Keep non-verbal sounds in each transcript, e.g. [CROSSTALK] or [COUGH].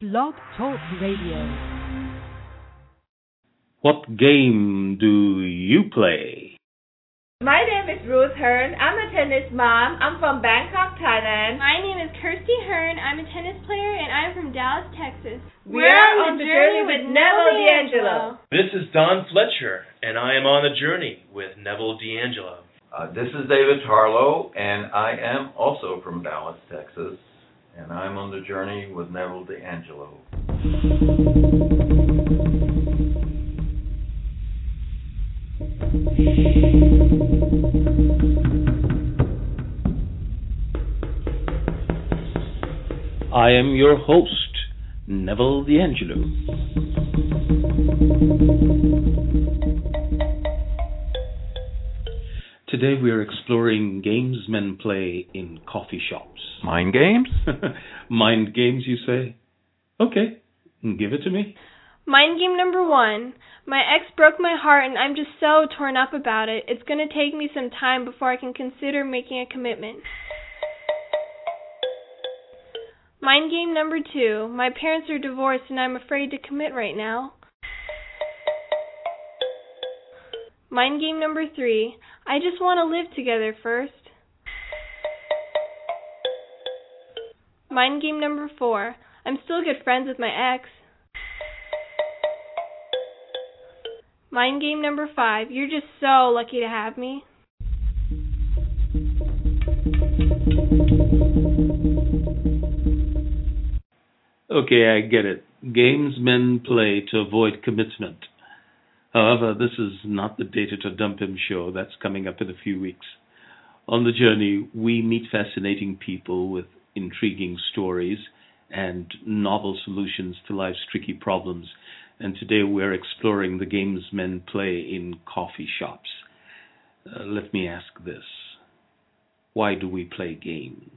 Blog Talk Radio. What game do you play? My name is Ruth Hearn. I'm a tennis mom. I'm from Bangkok, Thailand. My name is Kirsty Hearn. I'm a tennis player and I'm from Dallas, Texas. We're on the journey with Neville D'Angelo. This is Don Fletcher, and I am on the journey with Neville D'Angelo. Uh, this is David Harlow, and I am also from Dallas, Texas, and I'm on the journey with Neville D'Angelo. I am your host, Neville D'Angelo. Today we are exploring games men play in coffee shops. [LAUGHS] Mind games? Mind games, you say? Okay, give it to me. Mind game number one. My ex broke my heart and I'm just so torn up about it. It's going to take me some time before I can consider making a commitment. Mind game number two. My parents are divorced and I'm afraid to commit right now. Mind game number three. I just want to live together first. Mind game number four. I'm still good friends with my ex. Mind game number five. You're just so lucky to have me. Okay, I get it. Games men play to avoid commitment. However, this is not the Data to Dump Him show. That's coming up in a few weeks. On the journey, we meet fascinating people with intriguing stories and novel solutions to life's tricky problems. And today we're exploring the games men play in coffee shops. Uh, let me ask this Why do we play games?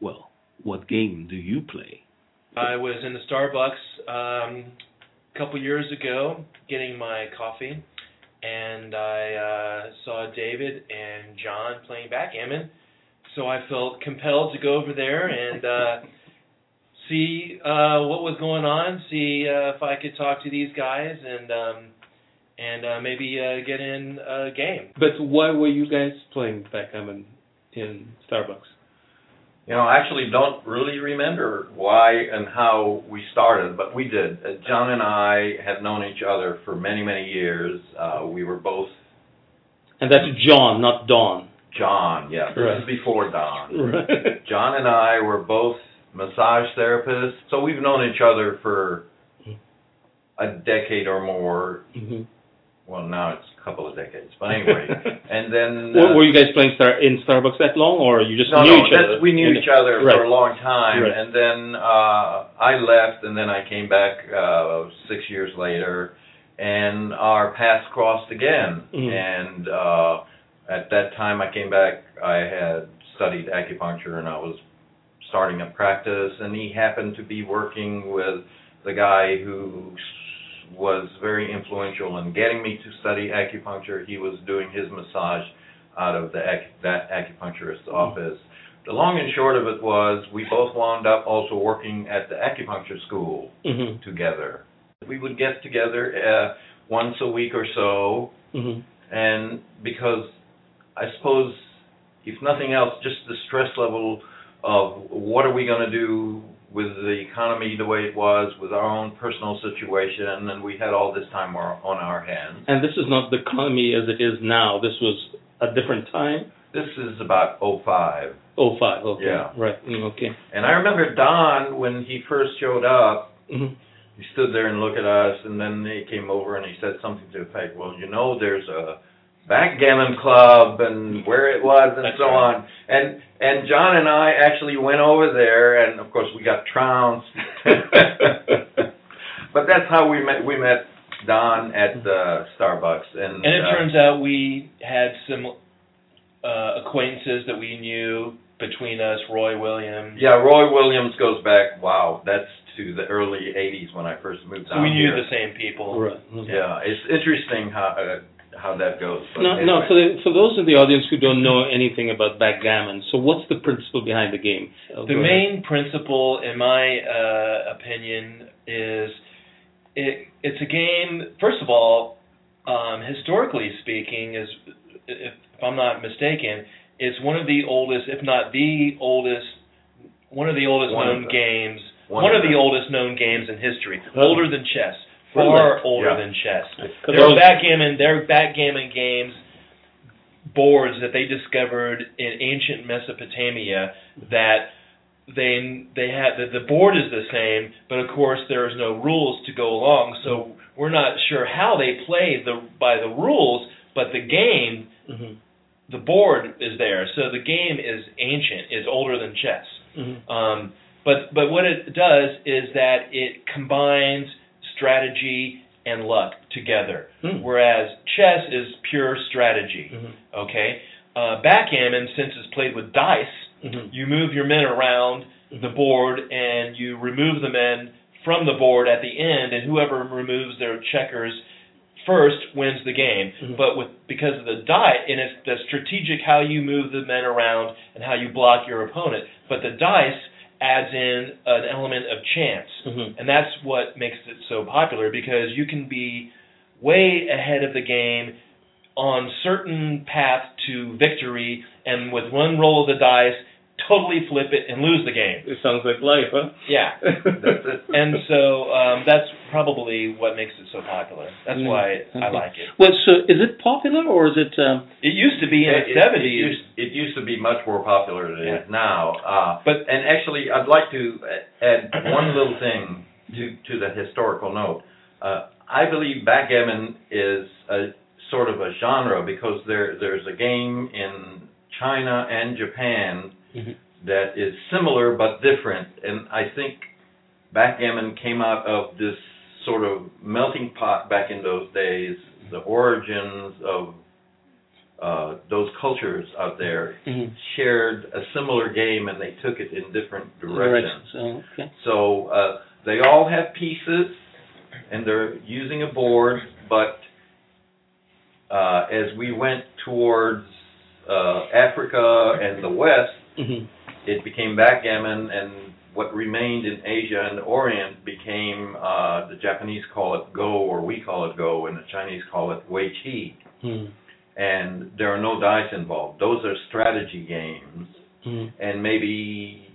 Well, what game do you play? I was in the Starbucks um, a couple years ago getting my coffee, and I uh, saw David and John playing backgammon. So I felt compelled to go over there and uh, [LAUGHS] see uh, what was going on, see uh, if I could talk to these guys, and um, and uh, maybe uh, get in a game. But why were you guys playing backgammon in Starbucks? You know, I actually don't really remember why and how we started, but we did. Uh, John and I had known each other for many, many years. Uh, we were both And that's John, not Don. John, yeah. This is before Don. Right. [LAUGHS] John and I were both massage therapists, so we've known each other for a decade or more. hmm Well, now it's a couple of decades, but anyway. [LAUGHS] and then Were, uh, were you guys playing star in Starbucks that long, or you just no, knew no, each other? we knew each other Right. for a long time, Right. and then uh, I left, and then I came back uh, six years later, and our paths crossed again. Mhm. And uh, at that time, I came back. I had studied acupuncture, and I was starting a practice, and he happened to be working with the guy who was very influential in getting me to study acupuncture. He was doing his massage out of the ac- that acupuncturist's office. The long and short of it was we both wound up also working at the acupuncture school Mhm. together. We would get together uh, once a week or so, Mhm. and because I suppose, if nothing else, just the stress level of what are we going to do with the economy the way it was, with our own personal situation, and we had all this time on our hands. And this is not the economy as it is now. This was a different time. This is about '05. Oh five. Okay. Yeah. Right. Mm, okay. And I remember Don, when he first showed up, hmm he stood there and looked at us, and then he came over and he said something to the effect, "Well, you know, there's a backgammon club and where it was and That's so right. on." And and John and I actually went over there, and of course we got trounced. [LAUGHS] but that's how we met. We met Don at the Starbucks, and And it uh, turns out we had some uh, acquaintances that we knew between us, Roy Williams. yeah, Roy Williams goes back. Wow, that's to the early '80s when I first moved So down we knew here. the same people. Right. Yeah, it's interesting how uh, how that goes. But No, no. anyway. For the, for those in the audience who don't know anything about backgammon, so what's the principle behind the game? Oh, The go ahead. main principle, in my uh, opinion, is it, it's a game. First of all, um, historically speaking, is if I'm not mistaken, it's one of the oldest, if not the oldest, one of the oldest One known them. games. One One, of of the oldest known games in history, Really? older than chess, far older Yeah. than chess. There are backgammon. There are backgammon games boards that they discovered in ancient Mesopotamia that they they had the, the board is the same, but of course there is no rules to go along. So we're not sure how they play the by the rules, but the game, Mhm, the board is there. So the game is ancient, is older than chess. mhm. Um, but but what it does is that it combines strategy and luck together, Hmm. whereas chess is pure strategy. Mhm, Okay, uh, backgammon, since it's played with dice, mhm. you move your men around the board and you remove the men from the board at the end, and whoever removes their checkers first wins the game. Mhm. But with because of the die, and it's the strategic how you move the men around and how you block your opponent. But the dice adds in an element of chance. Mhm. And that's what makes it so popular because you can be way ahead of the game on certain path to victory and with one roll of the dice totally flip it and lose the game. It sounds like life, huh? Yeah. [LAUGHS] And so um, that's probably what makes it so popular. That's Mm, why I like it. Well, so is it popular or is it? Um, It used to be in It- the 70s. It used, it used to be much more popular than it is now. Uh, But- and actually, I'd like to add one little thing to to the historical note. Uh, I believe backgammon is a sort of a genre because there there's a game in China and Japan Mhm. that is similar but different, and I think backgammon came out of this sort of melting pot back in those days, the origins of uh, those cultures out there Mhm. shared a similar game and they took it in different directions. Oh, okay. So uh, they all have pieces and they're using a board, but uh, as we went towards uh, Africa and the West, Mhm. it became backgammon, and what remained in Asia and the Orient became uh, the Japanese call it Go, or we call it Go, and the Chinese call it Wei Qi. Mhm. And there are no dice involved. Those are strategy games, Mhm. and maybe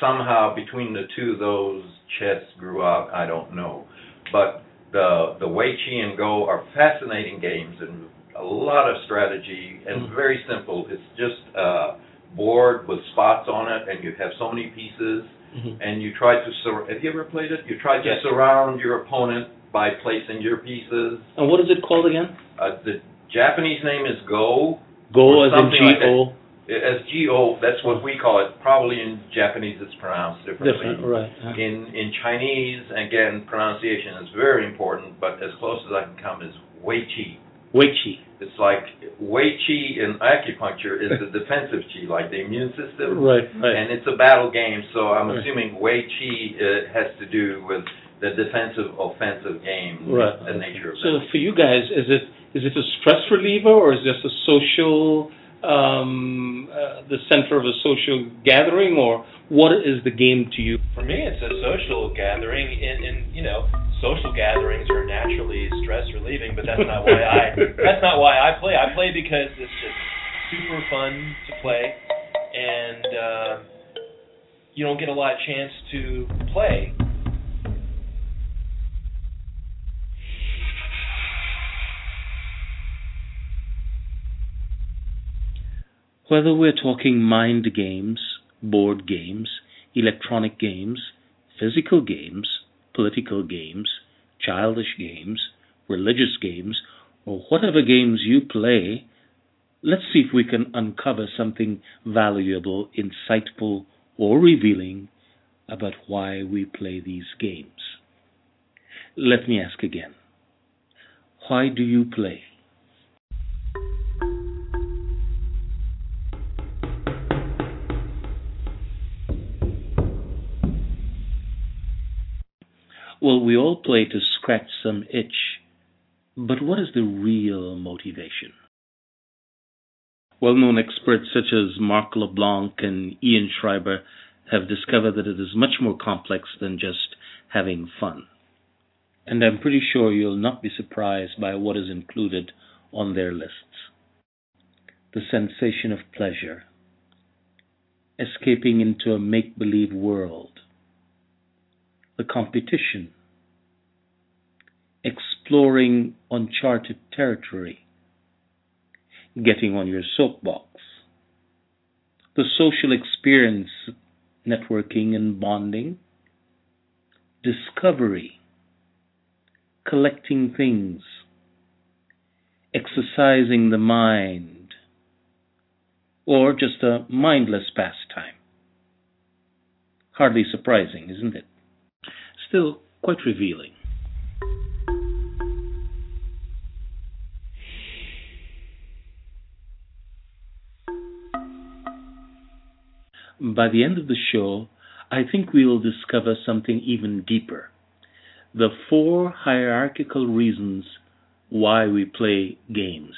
somehow between the two, those chess grew out. I don't know, but the the Wei Qi and Go are fascinating games and a lot of strategy and Mhm. very simple. It's just a board with spots on it, and you have so many pieces, Mhm. and you try to. Sur- have you ever played it? You try to Yes. surround your opponent by placing your pieces. And what is it called again? Uh, the Japanese name is Go. Go as in something like As G-O, that's what we call it. Probably in Japanese it's pronounced differently. Different, right? In in Chinese, again, pronunciation is very important, but as close as I can come is Wei Qi. It's like Wei Qi in acupuncture is the [LAUGHS] defensive Qi, like the immune system. Right, right. And it's a battle game, so I'm Right. assuming Wei Qi uh, has to do with the defensive offensive game, Right. the nature of So that. for you guys, is it is it a stress reliever or is this a social um, uh, the center of a social gathering or what is the game to you? For me, it's a social gathering, and, and you know, social gatherings are naturally stress relieving. But that's not why I. [LAUGHS] That's not why I play. I play because it's just super fun to play, and uh, you don't get a lot of chance to play. Whether we're talking mind games, board games, electronic games, physical games, political games, childish games, religious games, or whatever games you play, let's see if we can uncover something valuable, insightful, or revealing about why we play these games. Let me ask again. Why do you play? Well, we all play to scratch some itch But what is the real motivation? Well known experts such as Marc LeBlanc and Ian Schreiber have discovered that it is much more complex than just having fun. And I'm pretty sure you'll not be surprised by what is included on their lists the sensation of pleasure, escaping into a make believe world, the competition, exploring uncharted territory, getting on your soapbox, the social experience, networking and bonding, discovery, collecting things, exercising the mind, or just a mindless pastime. Hardly surprising, isn't it? Still quite revealing. By the end of the show, I think we will discover something even deeper the four hierarchical reasons why we play games,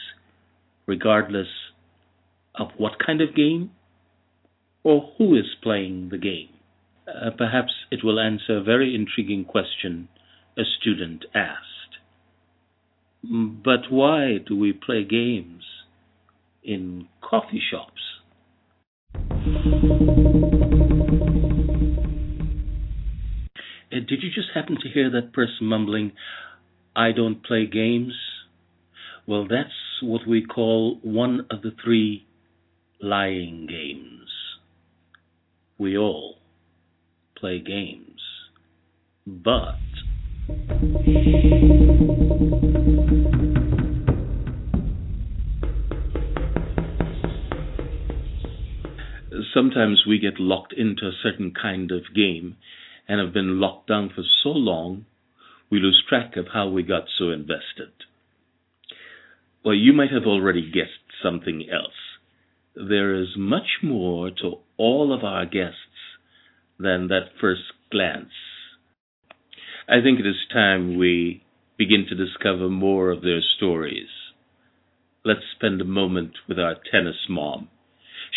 regardless of what kind of game or who is playing the game. Uh, perhaps it will answer a very intriguing question a student asked. But why do we play games in coffee shops? Uh, did you just happen to hear that person mumbling, I don't play games? Well, that's what we call one of the three lying games. We all play games. But sometimes we get locked into a certain kind of game and have been locked down for so long, we lose track of how we got so invested. Well, you might have already guessed something else. There is much more to all of our guests than that first glance. I think it is time we begin to discover more of their stories. Let's spend a moment with our tennis mom.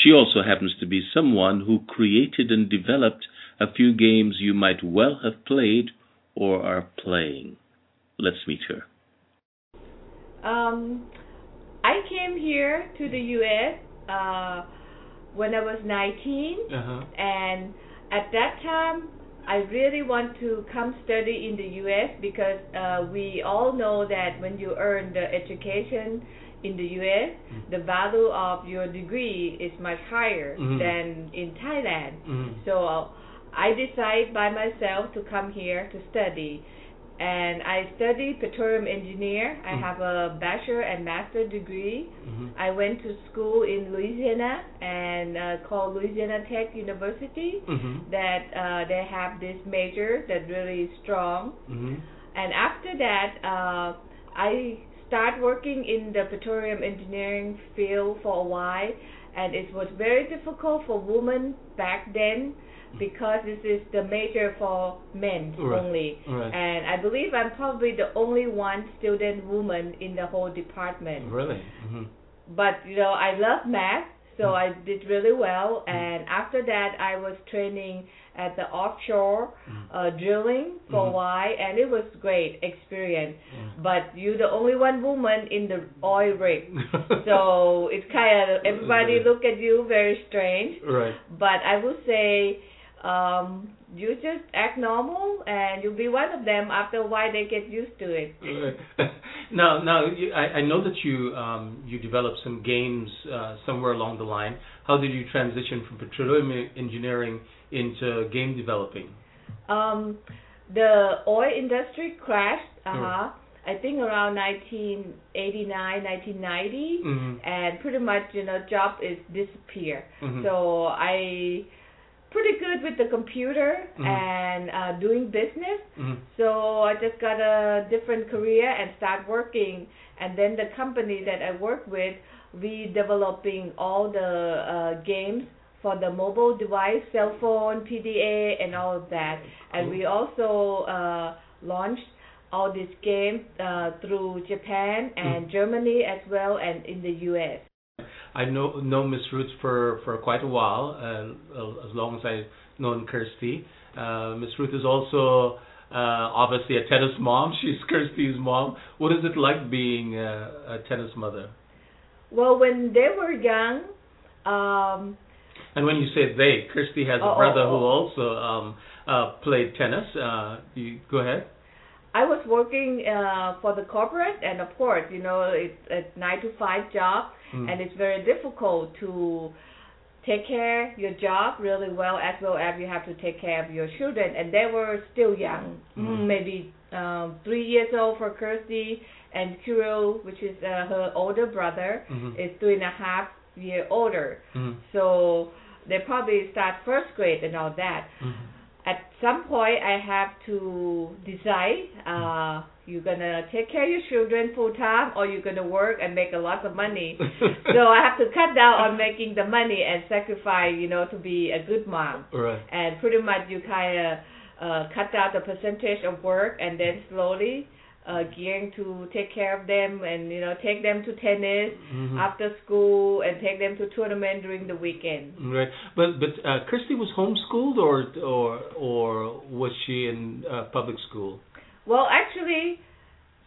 She also happens to be someone who created and developed a few games you might well have played or are playing. Let's meet her. Um, I came here to the U.S. Uh, when I was 19, Uh-huh. and at that time, I really want to come study in the U.S. because uh, we all know that when you earn the education in the U.S., Mm. the value of your degree is much higher Mhm. than in Thailand. Mhm. So uh, I decided by myself to come here to study. And I study petroleum engineer. I Mhm. have a bachelor and master degree. I went to school in Louisiana and uh, called Louisiana Tech University. That uh, they have this major that really strong. And after that, uh, I start working in the petroleum engineering field for a while, and it was very difficult for women back then because this is the major for men Right. only. Right. And I believe I'm probably the only one student woman in the whole department. Really? Mhm. But you know, I love math, so Mm. I did really well. And after that, I was training at the offshore Mm. uh, drilling for Mhm. a while, and it was great experience. Yeah. But you're the only one woman in the oil rig, [LAUGHS] so it's kind of everybody look at you very strange. right. But I would say um, you just act normal, and you'll be one of them. After a while, they get used to it. Right. [LAUGHS] now, now you, I, I know that you um, you developed some games uh, somewhere along the line. How did you transition from petroleum engineering into game developing? Um, the oil industry crashed. Uh Sure. huh. I think around 1989, 1990, Mhm. and pretty much you know job is disappear. Mhm. So I pretty good with the computer Mhm. and uh, doing business. Mhm. So I just got a different career and start working. And then the company that I work with, we developing all the uh, games for the mobile device, cell phone, PDA, and all of that. And we also uh, launched all these games uh, through Japan and Germany as well, and in the U.S. I know know Miss Ruth for for quite a while, uh, as long as I've known Kirsty. Uh, Miss Ruth is also uh, obviously a tennis mom. [LAUGHS] She's Kirsty's mom. What is it like being a, a tennis mother? Well, when they were young, um, And when you say they, Kirsty has Oh, a brother oh, who oh. also um, uh, played tennis. Uh, you go ahead. I was working uh, for the corporate, and of course, you know, it's a nine to five job, Mm. and it's very difficult to take care your job really well as well as you have to take care of your children and they were still young Mhm. mm, maybe um three years old for kirsty and kirill which is uh, her older brother Mhm. is three and a half year older Mhm. so they probably start first grade and all that Mhm. at some point I have to decide uh you're gonna take care of your children full time or you're gonna work and make a lot of money [LAUGHS] so I have to cut down on making the money and sacrifice you know to be a good mom Right. and pretty much you kind of uh, cut down the percentage of work and then slowly uh, gearing to take care of them and you know take them to tennis Mhm. after school and take them to tournament during the weekend Right, but but uh, Kirsty was homeschooled or or or was she in uh, public school? Well, actually,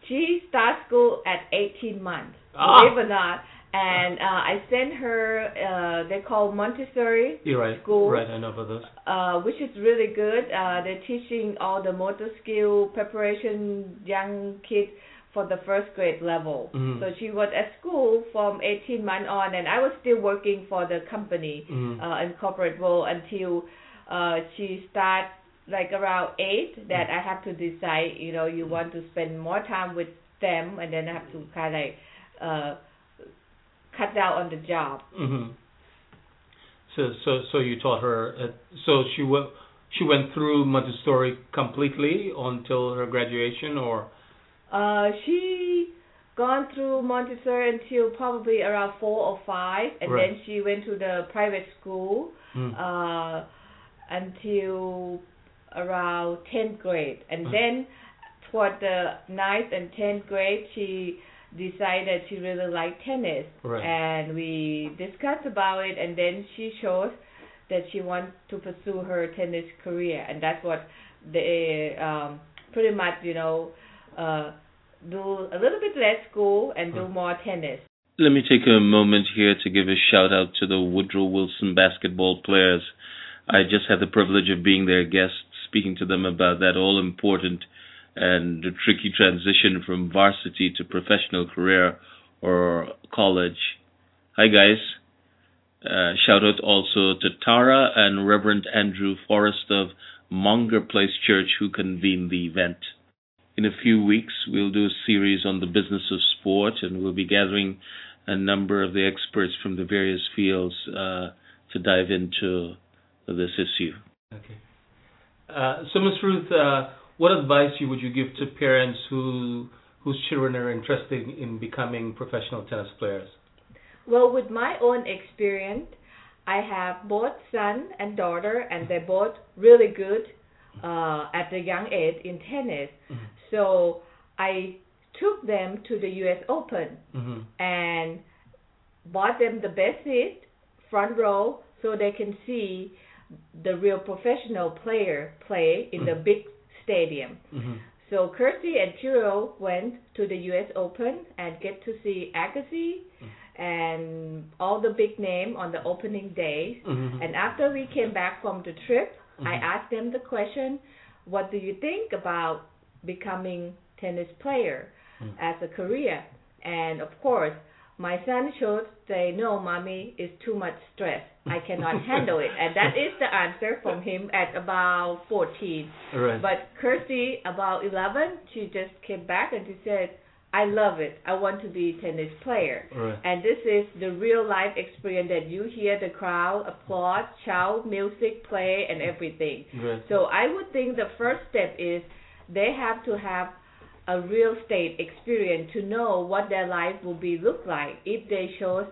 she starts school at 18 months, Ah. believe it or not. And uh, I sent her, uh, they call Montessori, You're right. School. Right, I know about those. uh, which is really good. Uh, they're teaching all the motor skill preparation young kids for the first grade level. Mhm. So she was at school from 18 months on, and I was still working for the company Mhm. uh, in corporate role until uh, she start like around eight that I have to decide you know you want to spend more time with them and then I have to kind of uh, cut out on the job. hmm So so so you taught her. Uh, so she went she went through Montessori completely until her graduation, or Uh, she gone through Montessori until probably around four or five and Right. then she went to the private school Mm. uh, until around 10th grade. And Uh. then toward the ninth and 10th grade, she decided she really liked tennis. Right. And we discussed about it, and then she chose that she wants to pursue her tennis career. And that's what they um, pretty much, you know, uh, do a little bit less school and do Right. more tennis. Let me take a moment here to give a shout out to the Woodrow Wilson basketball players. I just had the privilege of being their guest, speaking to them about that all important and the tricky transition from varsity to professional career or college. Hi, guys. Uh, shout out also to Tara and Reverend Andrew Forrest of Munger Place Church who convened the event. In a few weeks, we'll do a series on the business of sport, and we'll be gathering a number of the experts from the various fields uh, to dive into this issue. okay. Uh, so Miss Ruth, uh, what advice you would you give to parents who whose children are interested in becoming professional tennis players? Well, with my own experience, I have both son and daughter, and they're both really good uh, at a young age in tennis. Mhm. So I took them to the U.S. Open hmm and bought them the best seat, front row, so they can see the real professional player play in the Mhm. big stadium. hmm So Kirsty and Chiro went to the U.S. Open and get to see Agassi and all the big name on the opening days. hmm And after we came back from the trip, I Mhm. asked them the question, "What do you think about becoming tennis player Mm. as a career?" And of course, my son should say, "No, mommy, it's too much stress. I cannot [LAUGHS] handle it." And that is the answer from him at about 14. Right. But Kirsty, about 11, she just came back and she said, I love it. I want to be a tennis player. right. And this is the real life experience that you hear the crowd applaud, shout, music, play, and everything. Right. So I would think the first step is they have to have a real estate experience to know what their life will be look like if they chose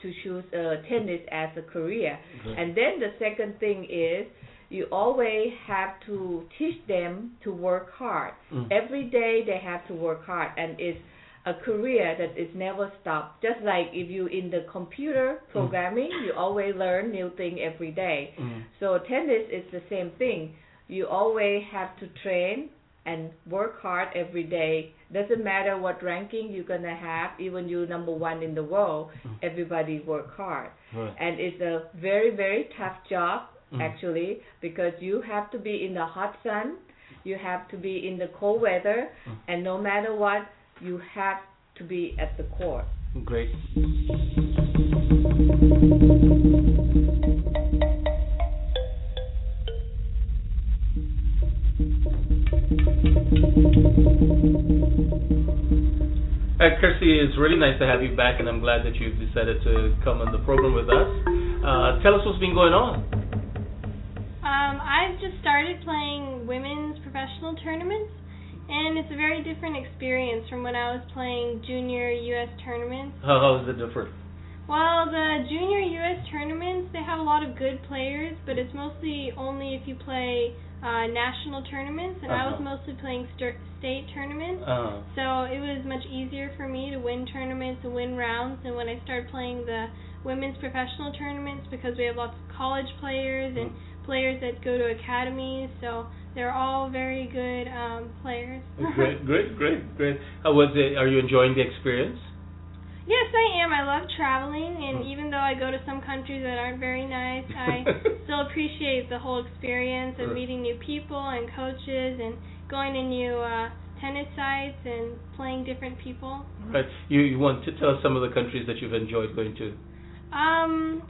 to choose uh, tennis as a career. Right. And then the second thing is you always have to teach them to work hard. Mm. Every day they have to work hard, and it's a career that is never stop. Just like if you in the computer programming, you always learn new thing every day. Mm. So tennis is the same thing. You always have to train and work hard every day. Doesn't matter what ranking you're gonna have, even you number one in the world, Mm. everybody work hard. Right. And it's a very, very tough job Mm. actually because you have to be in the hot sun, you have to be in the cold weather, Mm. and no matter what, you have to be at the court. Great. Uh, Kirsty, it's really nice to have you back, and I'm glad that you've decided to come on the program with us. Uh, tell us what's been going on. Um, I've just started playing women's professional tournaments, and it's a very different experience from when I was playing junior U.S. tournaments. How, how is it different? Well, the junior U.S. tournaments, they have a lot of good players, but it's mostly only if you play uh, national tournaments, and I was Uh-huh. mostly playing st- state tournaments. Uh, So it was much easier for me to win tournaments and win rounds than when I started playing the women's professional tournaments because we have lots of college players and players that go to academies. So they're all very good um, players. great, great, great, great. How was it? Are you enjoying the experience? Yes, I am. I love traveling, and even though I go to some countries that aren't very nice, [LAUGHS] I still appreciate the whole experience of meeting new people and coaches and going to new uh, tennis sites and playing different people. Right. You you want to tell us some of the countries that you've enjoyed going to? Um,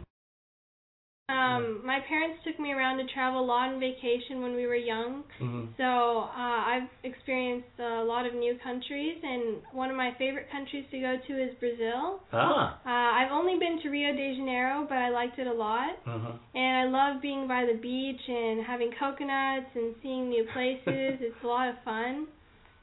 um, my parents took me around to travel a lot on vacation when we were young. hmm So uh, I've experienced a lot of new countries, and one of my favorite countries to go to is Brazil. Ah. Uh, I've only been to Rio de Janeiro, but I liked it a lot. Uh-huh. And I love being by the beach and having coconuts and seeing new places. [LAUGHS] it's a lot of fun.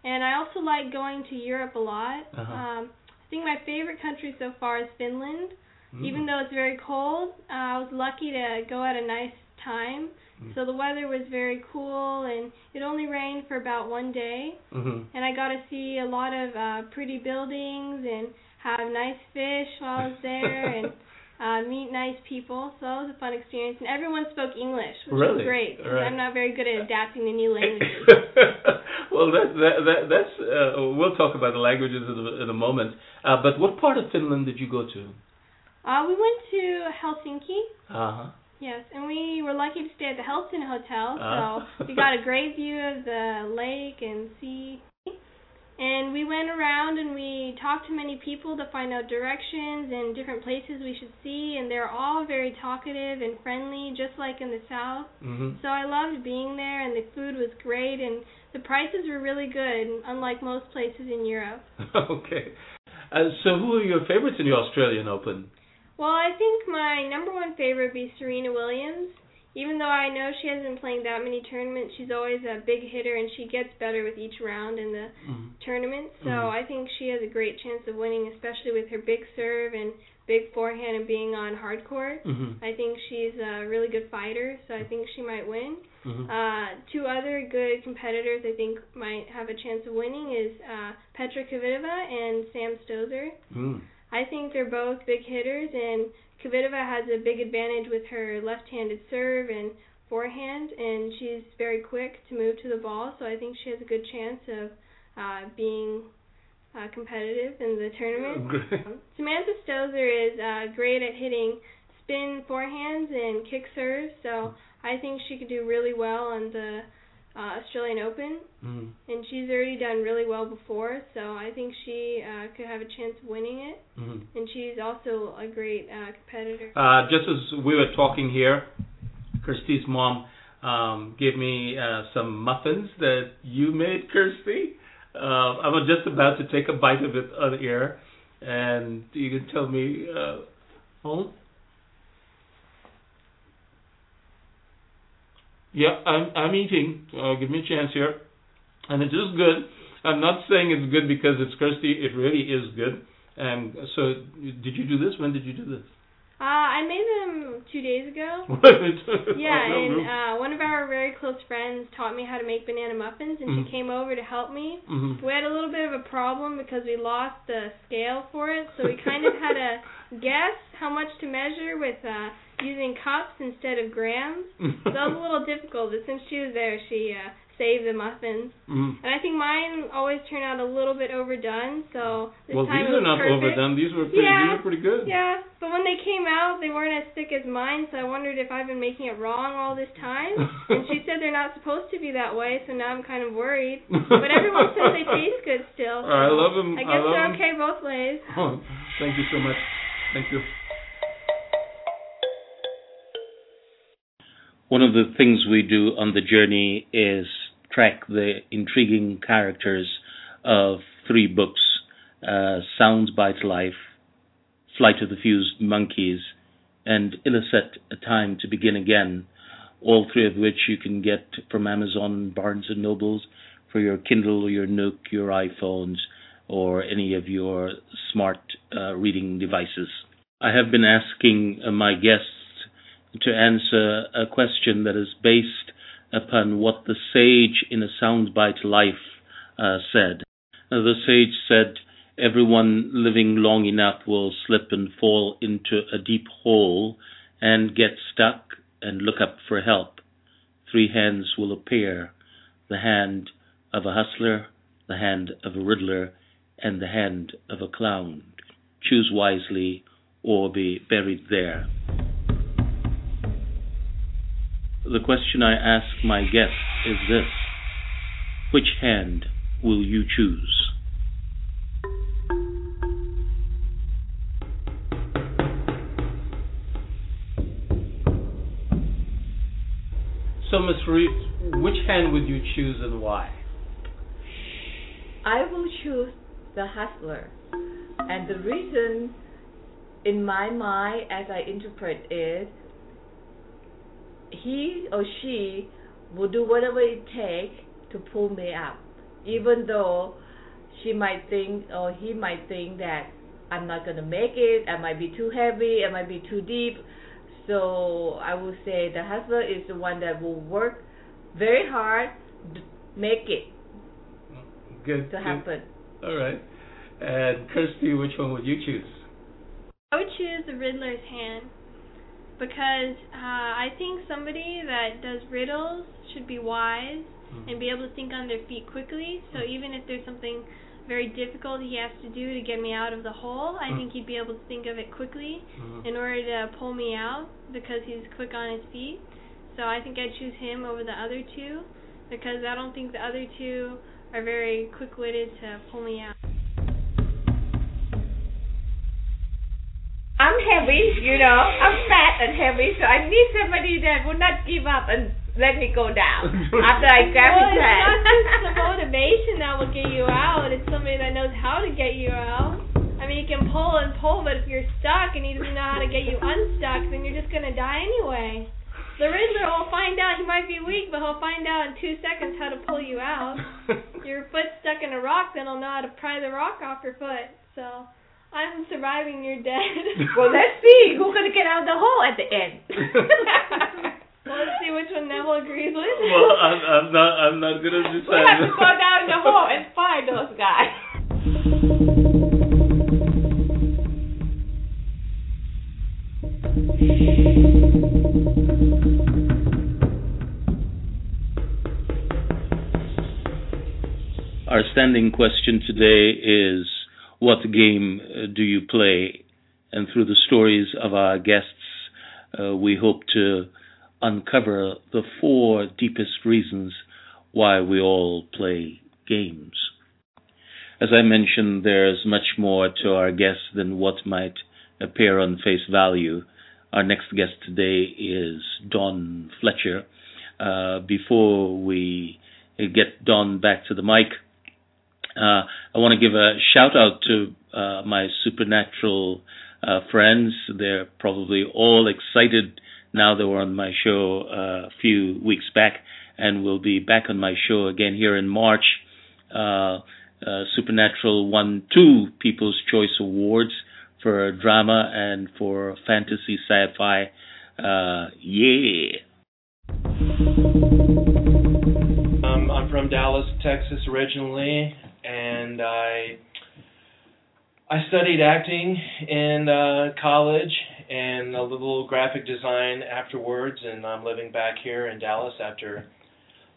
And I also like going to Europe a lot. Uh-huh. Um, I think my favorite country so far is Finland. Mm. Even though it's very cold, uh, I was lucky to go at a nice time. Mm. So the weather was very cool, and it only rained for about one day. hmm And I got to see a lot of uh, pretty buildings and have nice fish while I was there, [LAUGHS] and uh, meet nice people. So that was a fun experience. And everyone spoke English, which Really? was great. Right. I'm not very good at adapting to new languages. [LAUGHS] well, that, that, that that's uh, we'll talk about the languages in a, in a moment. Uh, but what part of Finland did you go to? Uh, we went to Helsinki. Uh huh. Yes, and we were lucky to stay at the Hilton Hotel, so Ah. we got a [LAUGHS] great view of the lake and sea. And we went around and we talked to many people to find out directions and different places we should see, and they're all very talkative and friendly, just like in the South. hmm So I loved being there, and the food was great, and the prices were really good, unlike most places in Europe. [LAUGHS] okay. Uh, so, who are your favorites in the Australian Open? Well, I think my number one favorite would be Serena Williams. Even though I know she hasn't been playing that many tournaments, she's always a big hitter and she gets better with each round in the Mhm. tournament. So Mhm. I think she has a great chance of winning, especially with her big serve and big forehand and being on hard court. hmm I think she's a really good fighter, so I think she might win. hmm Uh, two other good competitors I think might have a chance of winning is uh, Petra Kvitova and Sam Stosur. mm. I think they're both big hitters, and Kvitova has a big advantage with her left-handed serve and forehand, and she's very quick to move to the ball. So I think she has a good chance of uh, being uh, competitive in the tournament. [LAUGHS] Um, Samantha Stosur is uh, great at hitting spin forehands and kick serves, so I think she could do really well on the uh, Australian Open. Mm. And she's already done really well before, so I think she uh, could have a chance of winning it. hmm And she's also a great uh, competitor. Uh, just as we were talking here, Kirsty's mom um, gave me uh, some muffins that you made, Kirsty. Uh, I was just about to take a bite of it on air, and you can tell me. Uh, oh, yeah, I'm I'm eating. Uh, give me a chance here, and it is good. I'm not saying it's good because it's Kirsty. It really is good. And so, did you do this? When did you do this? Uh, I made them two days ago. [LAUGHS] yeah, and uh, one of our very close friends taught me how to make banana muffins, and Mhm. she came over to help me. Mhm. We had a little bit of a problem because we lost the scale for it, so we kind of had to [LAUGHS] guess how much to measure with uh, using cups instead of grams. So that was a little difficult, but since she was there, she uh, saved the muffins. Mhm. And I think mine always turn out a little bit overdone, so this Well, time these it are was not perfect. overdone. These were pretty. Yeah. These were pretty good. Yeah, but when they came out, they weren't as thick as mine, so I wondered if I've been making it wrong all this time. [LAUGHS] and she said they're not supposed to be that way, so now I'm kind of worried. [LAUGHS] But everyone says they taste good still. So I love them. I guess love they're okay both ways. [LAUGHS] Oh, thank you so much. Thank you. One of the things we do on the journey is track the intriguing characters of three books uh, Sound Byte Life, Flight of the Fused Monkeys, and Ilicet A Time to Begin Again, all three of which you can get from Amazon, Barnes and Nobles for your Kindle, your Nook, your iPhones, or any of your smart uh, reading devices. I have been asking uh, my guests to answer a question that is based upon what the sage in a Sound Byte life uh, said. The sage said, Everyone living long enough will slip and fall into a deep hole and get stuck and look up for help. Three hands will appear the hand of a hustler, the hand of a riddler, and the hand of a clown. Choose wisely or be buried there. The question I ask my guests is this Which hand will you choose? So, Miss Ruth, which hand would you choose and why? I will choose the hustler. And the reason in my mind as I interpret is he or she will do whatever it takes to pull me up. Even though she might think or he might think that I'm not gonna make it, I might be too heavy, I might be too deep. So I would say the hustler is the one that will work very hard to make it Good. to good. happen. All right. And Kirsty, which one would you choose? I would choose the Riddler's hand because uh, I think somebody that does riddles should be wise and be able to think on their feet quickly. So even if there's something very difficult he has to do to get me out of the hole, I Mm. think he'd be able to think of it quickly Mhm. in order to pull me out because he's quick on his feet. So I think I'd choose him over the other two because I don't think the other two are very quick-witted to pull me out. I'm heavy, you know. I'm fat and heavy, so I need somebody that will not give up and let me go down [LAUGHS] after I grab well, his it's not just the [LAUGHS] motivation that will get you out. It's somebody that knows how to get you out. I mean, he can pull and pull, but if you're stuck and he doesn't know how to get you unstuck, then you're just gonna die anyway. The Riddler will find out. He might be weak, but he'll find out in two seconds how to pull you out. [LAUGHS] your foot's stuck in a rock, then he'll know how to pry the rock off your foot. So, I'm surviving. You're dead. [LAUGHS] well, let's see who's gonna get out of the hole at the end. well, [LAUGHS] let's see which one Neville agrees with. Well, I'm, I'm not. I'm not gonna decide. we have to go down the hole and [LAUGHS] find those guys. Our standing question today is what game do you play? And through the stories of our guests, uh, we hope to uncover the four deepest reasons why we all play games. As I mentioned, there's much more to our guests than what might appear on face value. Our next guest today is Don Fletcher. Uh, before we get Don back to the mic, uh, I want to give a shout out to uh, my supernatural uh, friends. They're probably all excited now they were on my show uh, a few weeks back and will be back on my show again here in March. Uh, uh, Supernatural won two People's Choice Awards for drama and for fantasy sci-fi yeah. Um, I'm from Dallas, Texas originally, and I I studied acting in uh, college and a little graphic design afterwards, and I'm living back here in Dallas after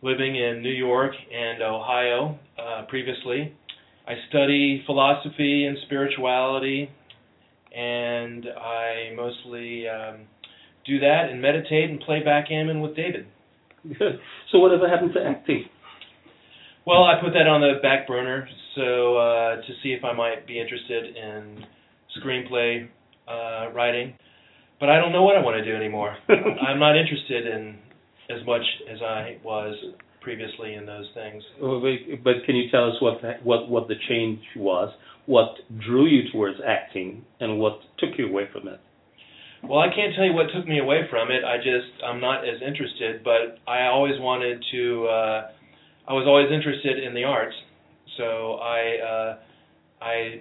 living in New York and Ohio uh, previously. I study philosophy and spirituality, and I mostly um, do that and meditate and play backgammon with David. so whatever happened to acting? Well, I put that on the back burner so uh, to see if I might be interested in screenplay uh, writing, but I don't know what I want to do anymore. [LAUGHS] I'm not interested in as much as I was previously in those things. But can you tell us what the, what what the change was? What drew you towards acting, and what took you away from it? Well, I can't tell you what took me away from it. I just I'm not as interested, but I always wanted to. Uh, I was always interested in the arts, so I uh, I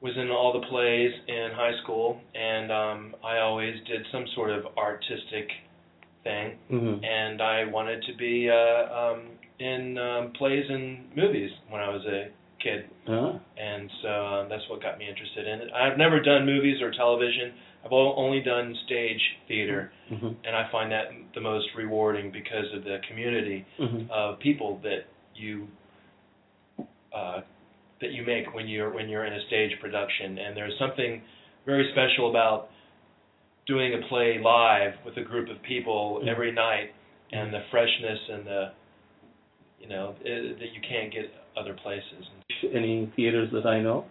was in all the plays in high school, and um, I always did some sort of artistic thing, Mm-hmm. and I wanted to be uh, um, in um, plays and movies when I was a kid, Uh-huh. and so uh, that's what got me interested in it. I've never done movies or television. I've only done stage theater, Mm-hmm. and I find that the most rewarding because of the community Mm-hmm. of people that you uh, that you make when you're when you're in a stage production. And there's something very special about doing a play live with a group of people Mhm. every night, and the freshness and the you know i that you can't get other places. Any theaters that I know?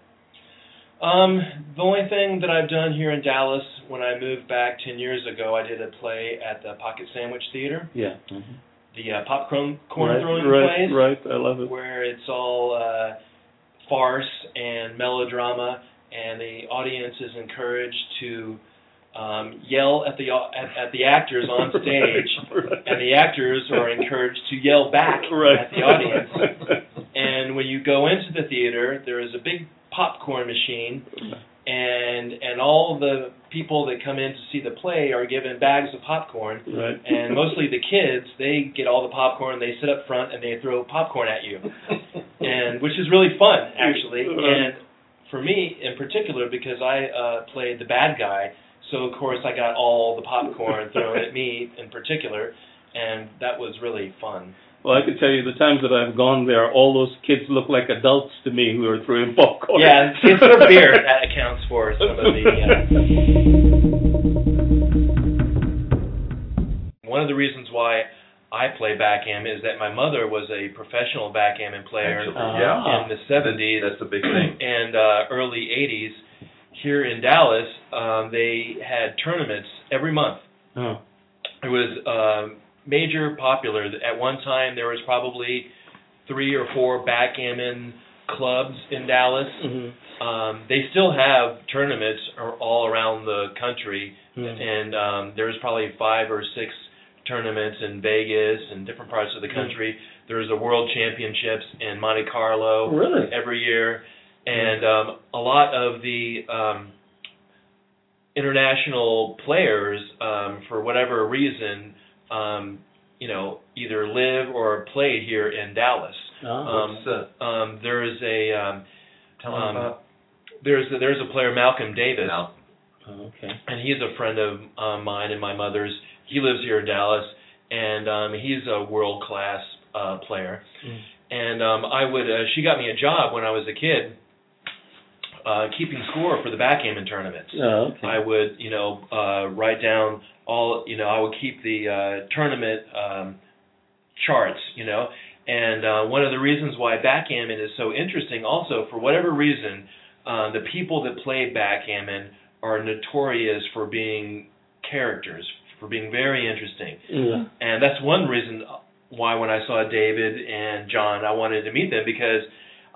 Um, the only thing that I've done here in Dallas, when I moved back ten years ago, I did a play at the Pocket Sandwich Theater, Yeah. Mm-hmm. the uh, popcorn corn right, throwing right, plays. Right, I love it. where it's all uh, farce and melodrama, and the audience is encouraged to um, yell at the at, at the actors on [LAUGHS] stage, right. and the actors are encouraged to yell back [LAUGHS] right. at the audience. [LAUGHS] And when you go into the theater, there is a big popcorn machine, and and all the people that come in to see the play are given bags of popcorn. right. And mostly the kids, they get all the popcorn, they sit up front, and they throw popcorn at you [LAUGHS] and which is really fun actually. And for me in particular, because I uh, played the bad guy, so of course I got all the popcorn thrown at me in particular, and that was really fun. Well, I can tell you the times that I've gone there, all those kids look like adults to me who are throwing popcorn. Yeah, it's [LAUGHS] their beer that accounts for some of the. Uh, one of the reasons why I play backgammon is that my mother was a professional backgammon player Actually, Ah. yeah. in the 70s That's a big thing. and uh, early 80s here in Dallas, um, they had tournaments every month. Oh. It was um, major popular. At one time, there was probably three or four backgammon clubs in Dallas. Mm-hmm. Um, they still have tournaments all around the country, Mhm. and um, there's probably five or six tournaments in Vegas and different parts of the country. There's the World Championships in Monte Carlo Really? every year, and um, a lot of the um, international players, um, for whatever reason, um, you know, either live or play here in Dallas. Oh. Um, What's? Um, there's a um, Tell um, about there's a, there's a player Malcolm Davis, now. Oh, okay. and he's a friend of uh, mine and my mother's. He lives here in Dallas, and um, he's a world class uh, player. Mm. And um, I would uh, she got me a job when I was a kid, uh, keeping score for the backgammon tournaments. Oh, okay. I would, you know, uh, write down all, you know, I would keep the uh, tournament um, charts, you know. And uh, one of the reasons why backgammon is so interesting, also for whatever reason, uh, the people that play backgammon are notorious for being characters, for being very interesting. yeah. And that's one reason why when I saw David and John, I wanted to meet them because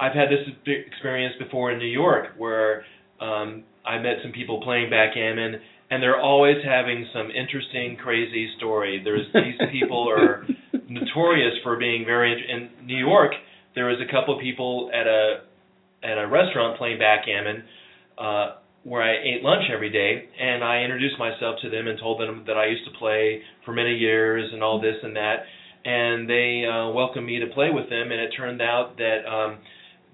I've had this experience before in New York where um, I met some people playing backgammon and they're always having some interesting, crazy story. There's these [LAUGHS] people are notorious for being very in New York. There was a couple of people at a at a restaurant playing backgammon. Uh, where I ate lunch every day, and I introduced myself to them and told them that I used to play for many years and all this and that, and they uh, welcomed me to play with them, and it turned out that um,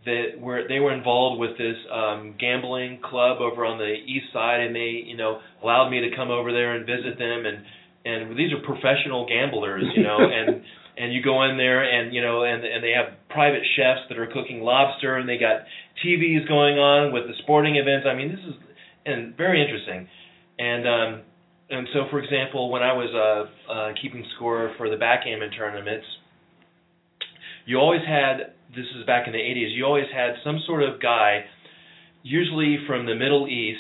that were they were involved with this um, gambling club over on the east side, and they you know allowed me to come over there and visit them, and and these are professional gamblers, you know, and [LAUGHS] and you go in there and you know and and they have private chefs that are cooking lobster and they got TVs going on with the sporting events. I mean, this is and very interesting. And um and so for example, when I was uh uh keeping score for the backgammon tournaments, you always had this is back in the 80s, you always had some sort of guy usually from the Middle East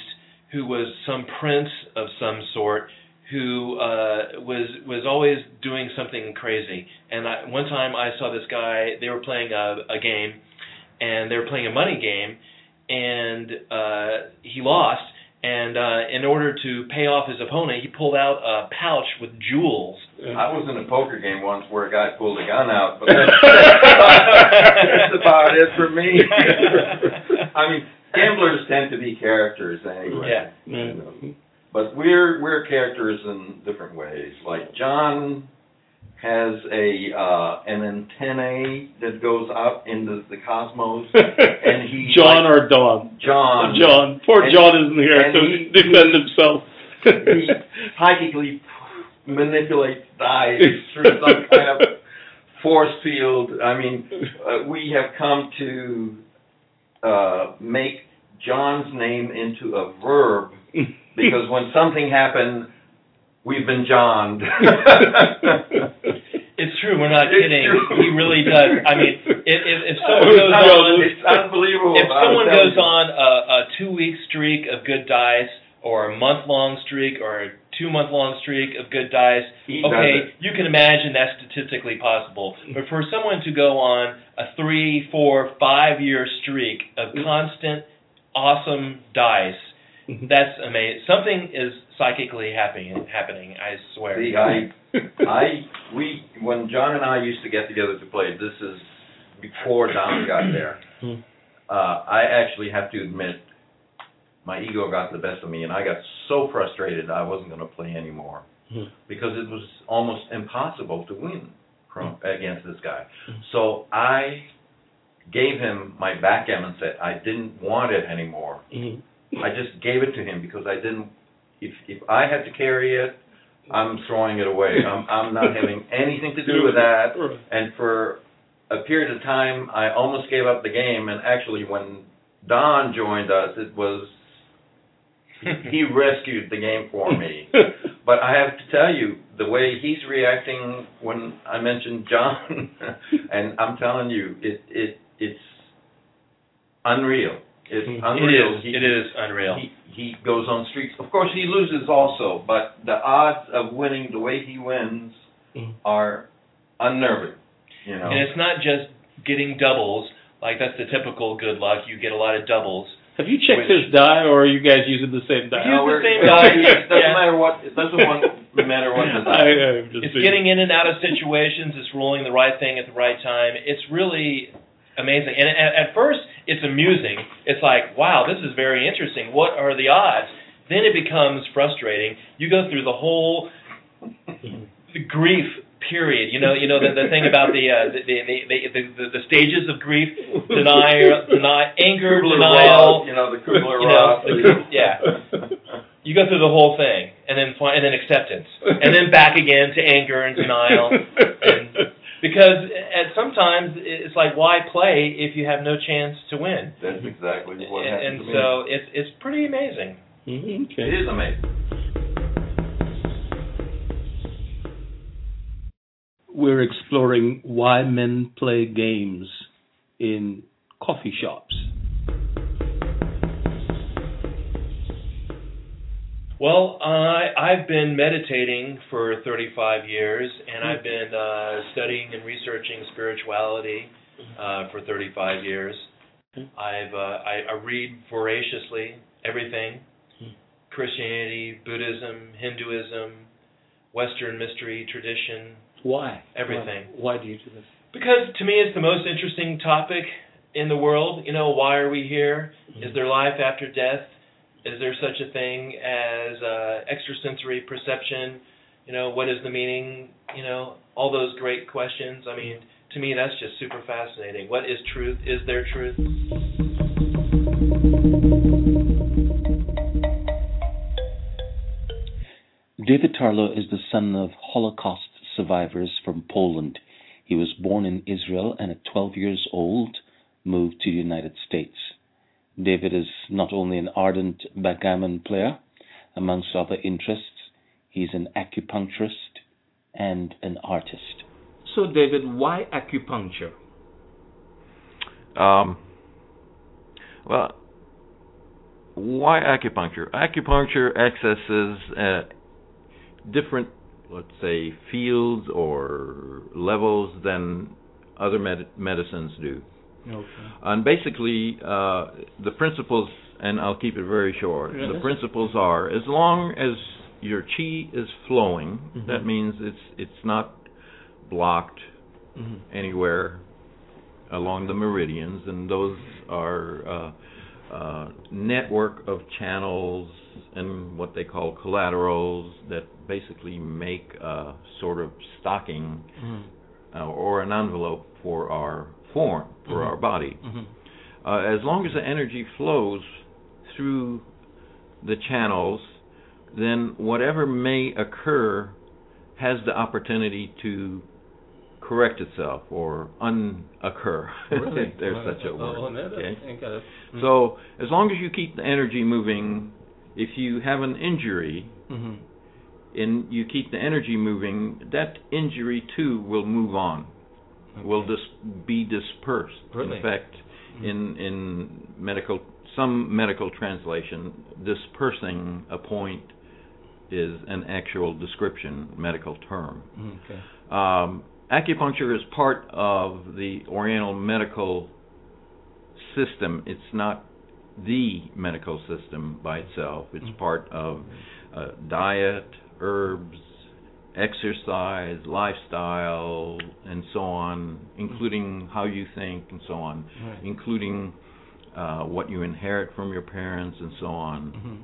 who was some prince of some sort who uh, was was always doing something crazy. And I, one time I saw this guy. They were playing a, a game, and they were playing a money game, and uh, he lost. And uh, in order to pay off his opponent, he pulled out a pouch with jewels. I was in a poker game once where a guy pulled a gun out, but [LAUGHS] that's, that's about it for me. [LAUGHS] I mean, gamblers tend to be characters anyway. Yeah. You know. But we're we're characters in different ways. Like John has a uh, an antennae that goes up into the cosmos, [LAUGHS] and he John like, or Don? John John. Poor And- John isn't here to he- defend himself. he psychically manipulates dice through [LAUGHS] some kind of force field. I mean, uh, we have come to uh, make John's name into a verb [LAUGHS] because when something happened, we've been Johned. [LAUGHS] It's true. We're not It's kidding. true. He really does. I mean, if if, if someone goes on, it's unbelievable. if someone goes you. on a, a two week streak of good dice, or a month long streak, or a two month long streak of good dice, He okay, you can imagine that's statistically possible. But for someone to go on a three, four, five year streak of constant, awesome dice, mm-hmm. that's amazing. Something is psychically happening. Happening. I swear. See, I, I, we, when John and I used to get together to play, this is before Don got there. Hmm. Uh, I actually have to admit, my ego got the best of me, and I got so frustrated I wasn't going to play anymore Hmm. because it was almost impossible to win from against this guy. So I gave him my backgammon set. I didn't want it anymore. I just gave it to him because I didn't. If if I had to carry it, I'm throwing it away. I'm I'm not having [LAUGHS] anything to do with that. And for a period of time, I almost gave up the game. And actually, when Don joined us, it was he [LAUGHS] rescued the game for me. [LAUGHS] But I have to tell you, the way he's reacting when I mentioned John, and I'm telling you, it it it's unreal. It's It It unreal. is. He- It is unreal. he he goes on streaks. Of course, he loses also, but the odds of winning the way he wins Mhm. are unnerving. You know, And it's not just getting doubles. Like that's the typical good luck. You get a lot of doubles. Have you checked Which- his die, or are you guys using the same die? use the we're- same [LAUGHS] it doesn't Yeah. matter what. It doesn't want, matter what. The [LAUGHS] I, I'm just It's being- getting in and out of situations. It's rolling the right thing at the right time. It's really amazing. And at, at first, it's amusing. It's like, wow, this is very interesting. What are the odds? Then it becomes frustrating. You go through the whole the grief period. You know, you know the, the thing about the, uh, the, the, the, the the the stages of grief: denial, deny, anger, denial. You know the Kubler You know, Ross. the- yeah. You go through the whole thing, and then and then acceptance, and then back again to anger and denial. And because at sometimes it's like, why play if you have no chance to win? That's exactly what and, happened and to me. so it's it's pretty amazing. Mm-hmm. Okay. is amazing. We're exploring why men play games in coffee shops. Well, I I've been meditating for 35 years, and I've been uh, studying and researching spirituality uh, for 35 years. I've uh, I, I read voraciously everything: Christianity, Buddhism, Hinduism, Western mystery tradition. Why? Everything. Why, why do you do this? Because to me, it's the most interesting topic in the world. You know, why are we here? Is there life after death? Is there such a thing as uh, extrasensory perception? You know, what is the meaning? You know, all those great questions. I mean, to me, that's just super fascinating. What is truth? Is there truth? David Tarlo is the son of Holocaust survivors from Poland. He was born in Israel and at 12 years old moved to the United States. David is not only an ardent backgammon player, amongst other interests, he's an acupuncturist and an artist. So, David, why acupuncture? Um, well, why acupuncture? Acupuncture accesses uh, different, let's say, fields or levels than other med- medicines do. Okay. And basically, uh, the principles, and I'll keep it very short. Yes. The principles are as long as your chi is flowing, Mhm. that means it's it's not blocked Mhm. anywhere along the meridians, and those are uh, uh, network of channels and what they call collaterals that basically make a sort of stocking Mhm. uh, or an envelope for our form, for Mhm. our body. Mhm. Uh, as long as the energy flows through the channels, then whatever may occur has the opportunity to correct itself or unoccur. [LAUGHS] Really? if there's such a Oh, word. oh, no, okay? that's- I got it. Mhm. So as long as you keep the energy moving, if you have an injury Mhm. and you keep the energy moving, that injury too will move on, will Okay. dis- be dispersed. Really? In fact, Mhm. in in medical some medical translation, dispersing a point is an actual description, medical term. Okay. Um, acupuncture is part of the Oriental medical system. It's not the medical system by itself. It's Mhm. part of uh, diet, herbs, exercise, lifestyle, and so on, including how you think and so on, Right. including uh, what you inherit from your parents and so on. Mhm.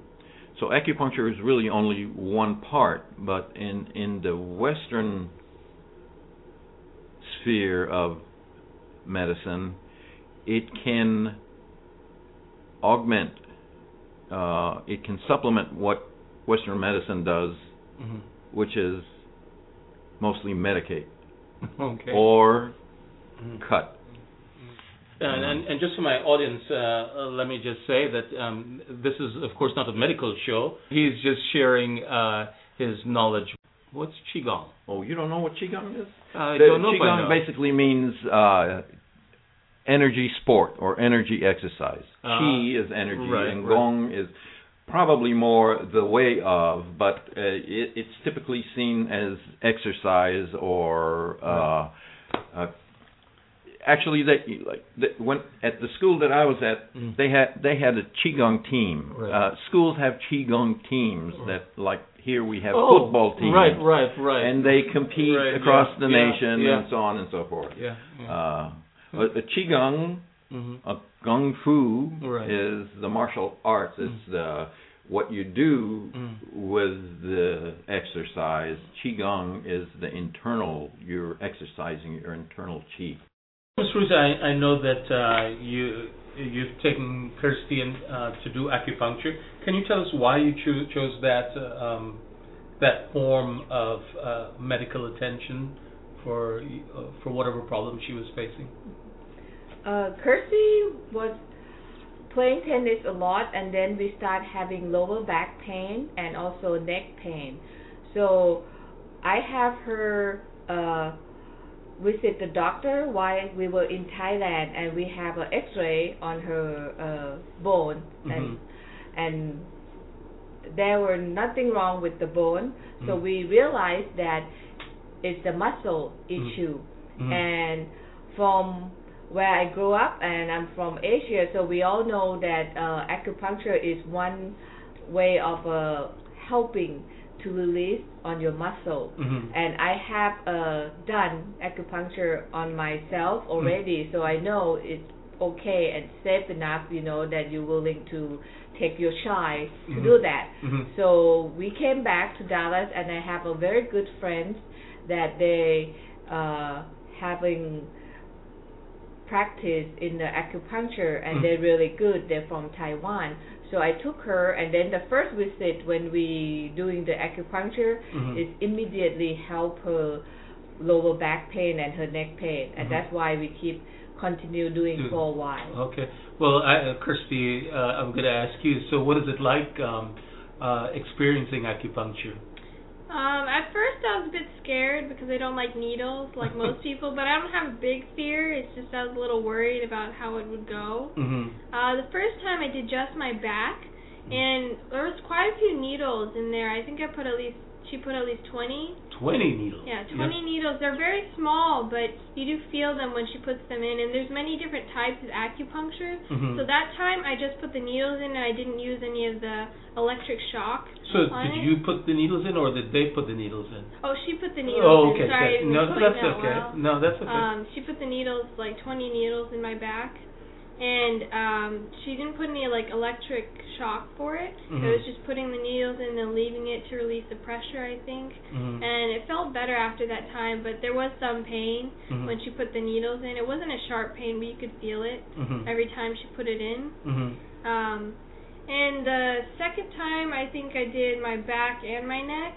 So acupuncture is really only one part, but in in the Western sphere of medicine, it can augment, uh, it can supplement what Western medicine does, Mhm. which is mostly medicate Okay. or Mhm. cut. And, and, and just for my audience, uh, uh, let me just say that um, this is, of course, not a medical show. He's just sharing uh, his knowledge. What's qigong? Oh, you don't know what qigong is? I The don't know Qigong basically means uh, energy sport or energy exercise. Ah, Qi is energy, right, and right. Gong is probably more the way of, but uh, it, it's typically seen as exercise or. Uh, uh, Actually, they like the, when at the school that I was at, Mm. they had they had a qigong team. Right. Uh, schools have qigong teams that, like here, we have oh, football teams Right, right, right. and they compete Right, across yeah, the yeah, nation yeah. and so on and so forth. yeah. yeah. Uh, a, a qigong, Mhm. a kung fu Right. is the martial arts. It's the what you do Mm. with the exercise. Qigong is the internal. You're exercising your internal qi. Ms. Ruth, I, I know that uh, you you've taken Kirsty uh, to do acupuncture. Can you tell us why you cho- chose that uh, um, that form of uh, medical attention for uh, for whatever problem she was facing? Uh, Kirsty was playing tennis a lot, and then we start having lower back pain and also neck pain. So I have her uh, visit the doctor while we were in Thailand, and we have an X-ray on her uh, bone, and and there were nothing wrong with the bone. So Mhm. we realized that it's a muscle Mhm. issue Mhm. and from where I grew up and I'm from Asia, so we all know that uh, acupuncture is one way of uh, helping to release on your muscle. Mhm. And I have uh, done acupuncture on myself already, so I know it's okay and safe enough, you know, that you're willing to take your child to Mhm. do that. Mhm. So we came back to Dallas, and I have a very good friend that they uh, having practice in the acupuncture, and Mhm. they're really good. They're from Taiwan. So I took her, and then the first visit when we doing the acupuncture Mhm. is immediately help her lower back pain and her neck pain, and Mhm. that's why we keep continue doing Do- for a while. Okay. Well, I, uh, Kirsty, uh, I'm going to ask you. So, what is it like um, uh, experiencing acupuncture? Um, at first I was a bit scared because I don't like needles like most [LAUGHS] people, but I don't have a big fear. It's just I was a little worried about how it would go. Mm-hmm. Uh, the first time I did just my back, and there was quite a few needles in there. I think I put at least she put at least 20. 20 needles. Yeah, 20 needles. They're very small, but you do feel them when she puts them in. And there's many different types of acupuncture. Mhm. So that time I just put the needles in and I didn't use any of the electric shock. So, did it. you put the needles in, or did they put the needles in? Oh, she put the needles oh, in. okay. Sorry, I okay. No, that's that okay. well. No, that's okay. Um, she put the needles, like 20 needles in my back, and um, she didn't put any like electric shock for it. Mhm. It was just putting the needles in and leaving it to release the pressure, I think. Mhm. And it felt better after that time, but there was some pain Mhm. when she put the needles in. It wasn't a sharp pain, but you could feel it Mhm. every time she put it in. Mhm. Um, and the second time, I think I did my back and my neck,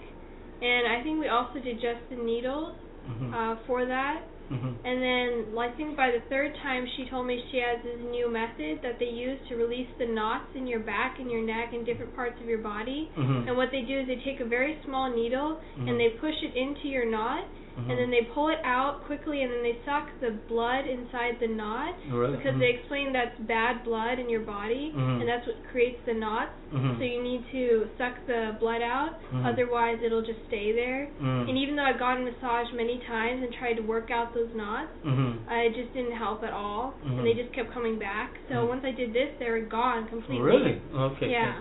and I think we also did just the needles Mhm. uh, for that. Mhm. And then I think by the third time, she told me she has this new method that they use to release the knots in your back and your neck and different parts of your body. Mhm. And what they do is they take a very small needle Mhm. and they push it into your knot. Mhm. And then they pull it out quickly, and then they suck the blood inside the knot Really? because Mhm. they explain that's bad blood in your body, Mhm. and that's what creates the knots. Mhm. So you need to suck the blood out, Mhm. otherwise it'll just stay there. Mhm. And even though I've gotten massaged many times and tried to work out those knots, uh, it just didn't help at all, and they just kept coming back. So once I did this, they were gone completely. Really? Okay. Yeah.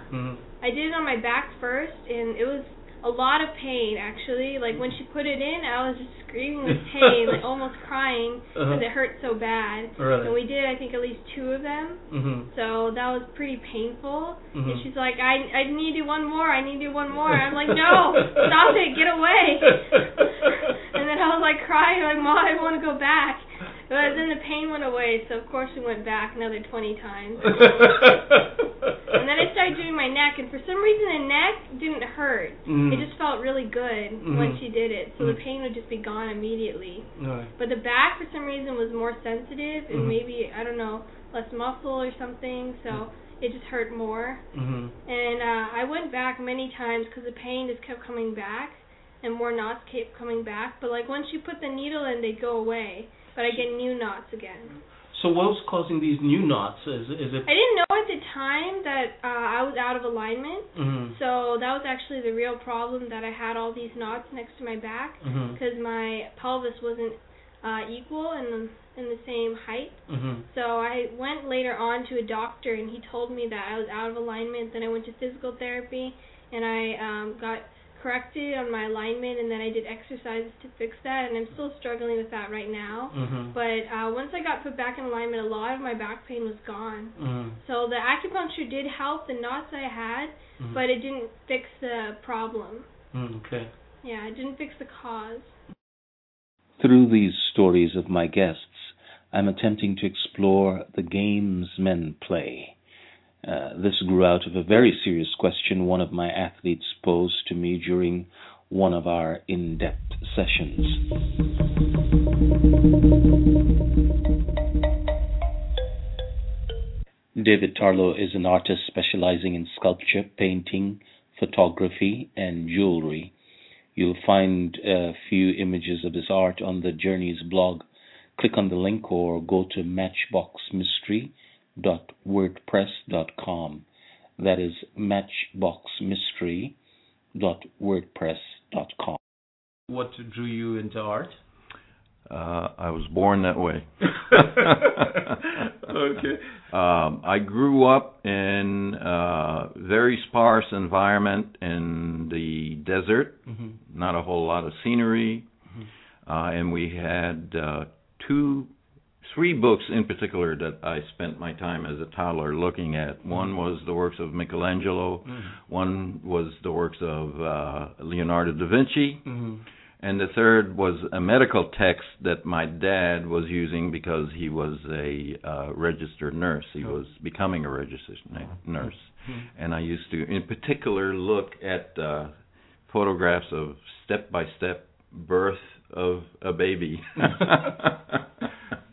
I did it on my back first, and it was a lot of pain actually. Like when she put it in, I was just screaming with pain, like [LAUGHS] almost crying because Uh-huh. it hurt so bad. Really? And we did, I think, at least two of them. Mhm. So that was pretty painful. And Mhm. she's like, I I need to one more. I need to one more. I'm like, no, [LAUGHS] stop it, get away. [LAUGHS] and then I was like crying, like, Mom, I want to go back. But then the pain went away, so of course we went back another 20 times. And then I started doing my neck, and for some reason the neck didn't hurt. Mm. It just felt really good when Mhm. she did it, so the Mm. pain would just be gone immediately. Right. But the back, for some reason, was more sensitive, and Mhm. maybe I don't know, less muscle or something, so it just hurt more. Mhm. And uh, I went back many times because the pain just kept coming back, and more knots kept coming back. But like once you put the needle in, they'd go away, but I get new knots again. So, what was causing these new knots? Is is it? I didn't know at the time that uh, I was out of alignment. Mhm. So that was actually the real problem that I had all these knots next to my back because my pelvis wasn't uh, equal and in the same height. Mhm. So I went later on to a doctor and he told me that I was out of alignment. Then I went to physical therapy and I um, got corrected on my alignment and then I did exercises to fix that and I'm still struggling with that right now. Mhm. But uh, once I got put back in alignment, a lot of my back pain was gone. Mhm. So the acupuncture did help the knots I had, Mhm. but it didn't fix the problem. Mm, okay. Yeah, it didn't fix the cause. Through these stories of my guests, I'm attempting to explore the games men play. Uh, this grew out of a very serious question one of my athletes posed to me during one of our in depth sessions. David Tarlow is an artist specializing in sculpture, painting, photography, and jewelry. You'll find a few images of his art on the Journeys blog. Click on the link or go to matchboxmystery.wordpress.com. That is matchboxmystery.wordpress.com. What drew you into art? Uh, I was born that way. [LAUGHS] [LAUGHS] okay. Um, I grew up in a very sparse environment in the desert, Mhm. not a whole lot of scenery, Mhm. uh, and we had uh, two three books in particular that I spent my time as a toddler looking at. One was the works of Michelangelo. Mhm. One was the works of uh, Leonardo da Vinci. Mhm. And the third was a medical text that my dad was using because he was a uh, registered nurse. He Oh. was becoming a registered na- nurse. Mhm. And I used to, in particular, look at uh, photographs of step by step birth of a baby. [LAUGHS] [LAUGHS]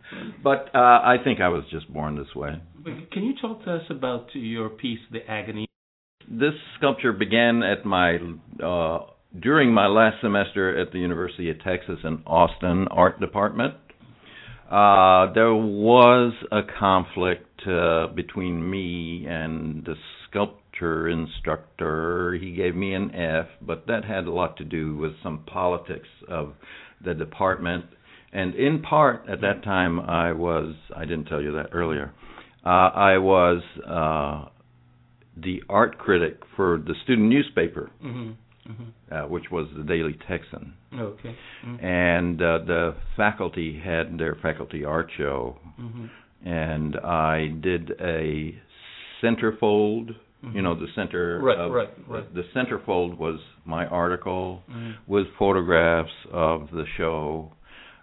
but uh, I think I was just born this way. But Can you talk to us about your piece, The Agony? This sculpture began at my uh, during my last semester at the University of Texas in Austin art department. Uh, there was a conflict uh, between me and the sculpture instructor. He gave me an F, but that had a lot to do with some politics of the department. And in part, at that time, I was, I didn't tell you that earlier, uh, I was uh, the art critic for the student newspaper, Mhm. Mhm. uh, which was the Daily Texan. Okay. Mhm. And uh, the faculty had their faculty art show, Mhm. and I did a centerfold. You know, the center Right, of right, right. the centerfold was my article Mhm. with photographs of the show,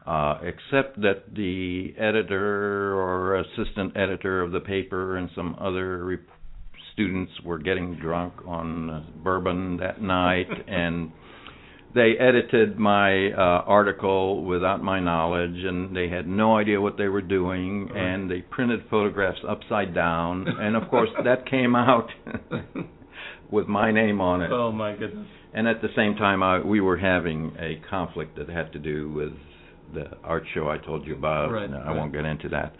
uh, except that the editor or assistant editor of the paper and some other rep- students were getting drunk on uh, bourbon that night, [LAUGHS] and they edited my uh, article without my knowledge, and they had no idea what they were doing, Right. and they printed photographs upside down, and of course [LAUGHS] that came out [LAUGHS] with my name on it. Oh my goodness. And at the same time, I, we were having a conflict that had to do with the art show I told you about. Right, I right. won't get into that.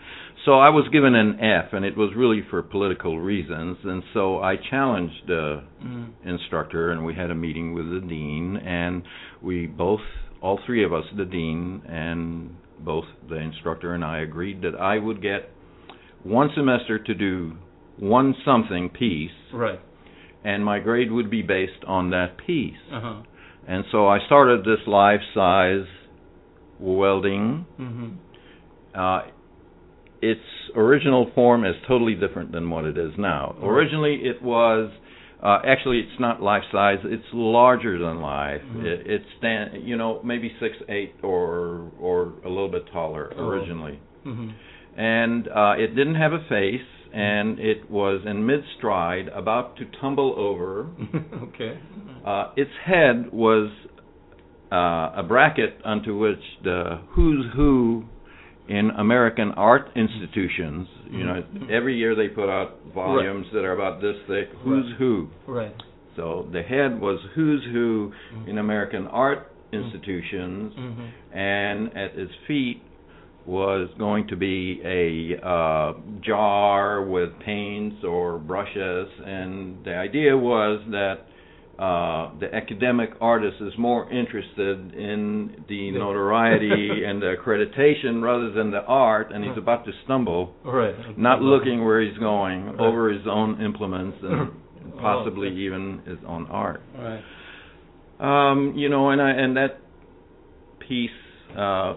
So I was given an F, and it was really for political reasons. And so I challenged the Mhm. instructor, and we had a meeting with the dean, and we both, all three of us, the dean and both the instructor and I, agreed that I would get one semester to do one something piece, Right. and my grade would be based on that piece. Uh huh. And so I started this life size welding. Mhm. Uh, its original form is totally different than what it is now. Right. Originally, it was uh, actually it's not life size; it's larger than life. Mhm. It, it's stand, you know, maybe six eight or or a little bit taller Oh. originally. Mhm. And uh, it didn't have a face, and it was in mid stride, about to tumble over. [LAUGHS] okay. Uh, its head was uh, a bracket unto which the who's who in American art institutions, you know, Mhm. every year they put out volumes that are about this thick, who's Right. who. Right. So the head was who's who Mhm. in American art institutions, Mhm. and at its feet was going to be a uh, jar with paints or brushes, and the idea was that uh, the academic artist is more interested in the notoriety [LAUGHS] and the accreditation rather than the art, and he's about to stumble, Right. not looking where he's going, Right. over his own implements and possibly Oh, okay. even his own art. Right. Um, you know, and I and that piece uh,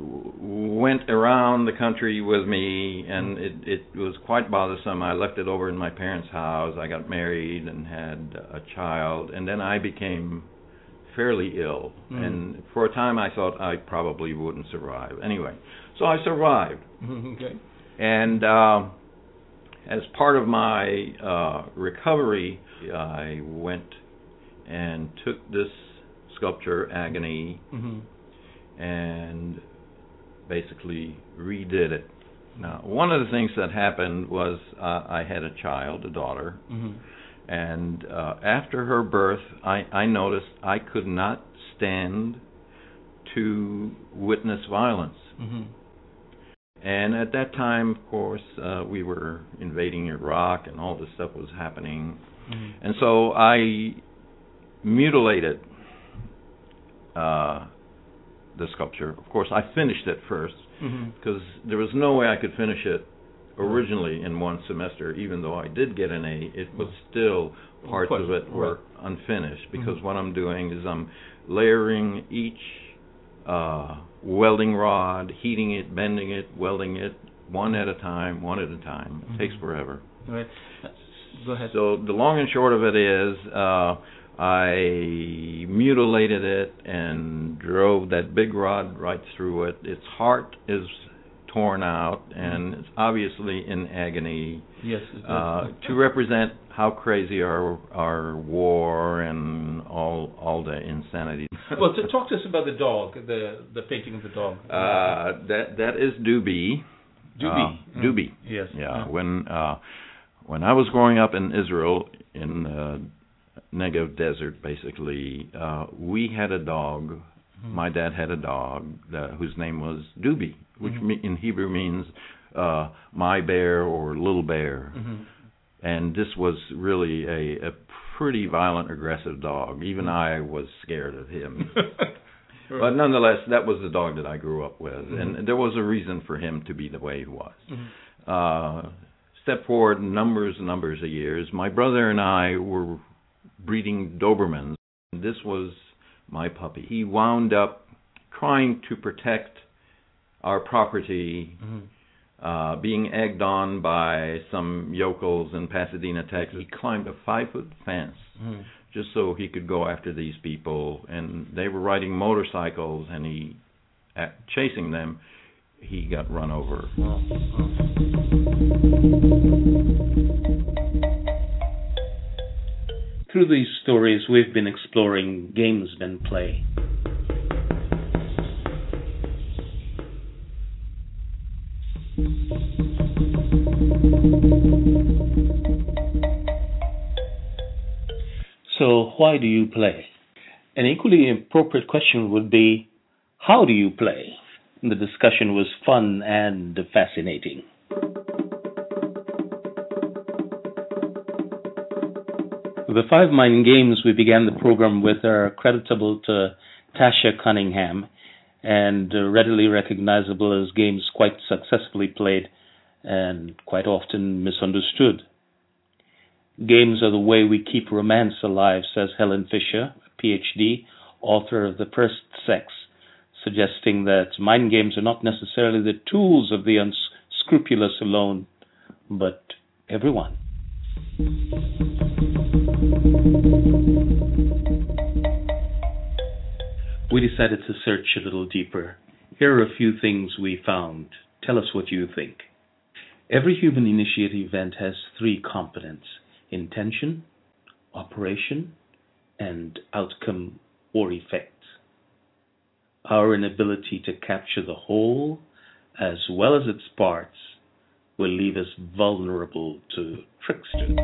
went around the country with me, and it it was quite bothersome. I left it over in my parents' house. I got married and had a child, and then I became fairly ill. Mm. And for a time, I thought I probably wouldn't survive. Anyway, so I survived. [LAUGHS] Okay. And uh, as part of my uh, recovery, I went and took this sculpture, Agony, Mhm. and basically redid it. Now, one of the things that happened was uh, I had a child, a daughter, Mhm. and uh, after her birth, I, I noticed I could not stand to witness violence. Mhm. And at that time, of course, uh, we were invading Iraq and all this stuff was happening. Mhm. And so I mutilated uh, the sculpture. Of course, I finished it first Mhm. because there was no way I could finish it originally in one semester. Even though I did get an A, it was still parts of it were unfinished because Mhm. what I'm doing is I'm layering each uh, welding rod, heating it, bending it, welding it, one at a time, one at a time. It takes forever. Right. Go ahead. So the long and short of it is, uh, I mutilated it and drove that big rod right through it. Its heart is torn out, and it's obviously in agony yes. uh, to represent how crazy our our war and all all the insanity. [LAUGHS] well, to talk to us about the dog, the the painting of the dog. uh, that that is Doobie. Doobie. Uh, Doobie. Yes. Yeah. When uh, when I was growing up in Israel in Negev desert, basically, uh, we had a dog. Mhm. My dad had a dog uh, whose name was Doobie, which Mhm. me- in Hebrew means uh, my bear or little bear. Mhm. And this was really a, a pretty violent, aggressive dog. Even I was scared of him. [LAUGHS] But nonetheless, that was the dog that I grew up with, Mhm. and there was a reason for him to be the way he was. Mhm. Uh, step forward numbers and numbers of years, my brother and I were breeding Dobermans. This was my puppy. He wound up trying to protect our property, Mhm. uh, being egged on by some yokels in Pasadena, Texas. He climbed a five foot fence Mhm. just so he could go after these people and they were riding motorcycles and he at chasing them he got run over. Through these stories, we've been exploring gamesmen play. So, why do you play? An equally appropriate question would be how do you play? The discussion was fun and fascinating. The five mind games we began the program with are creditable to Tasha Cunningham and uh, readily recognizable as games quite successfully played and quite often misunderstood. Games are the way we keep romance alive, says Helen Fisher, a PhD, author of The First Sex, suggesting that mind games are not necessarily the tools of the unscrupulous alone, but everyone. We decided to search a little deeper. Here are a few things we found. Tell us what you think. Every human initiated event has three components intention, operation, and outcome or effect. Our inability to capture the whole as well as its parts will leave us vulnerable to tricksters.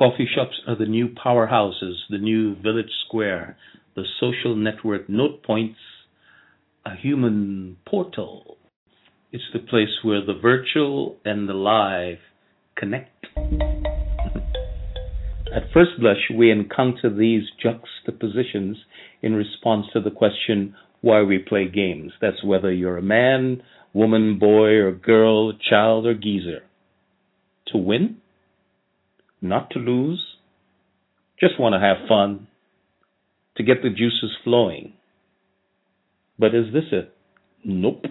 Coffee shops are the new powerhouses, the new village square, the social network note points, a human portal. It's the place where the virtual and the live connect. [LAUGHS] At first blush, we encounter these juxtapositions in response to the question why we play games. That's whether you're a man, woman, boy, or girl, child, or geezer. To win? Not to lose? Just want to have fun? To get the juices flowing? But is this it? Nope.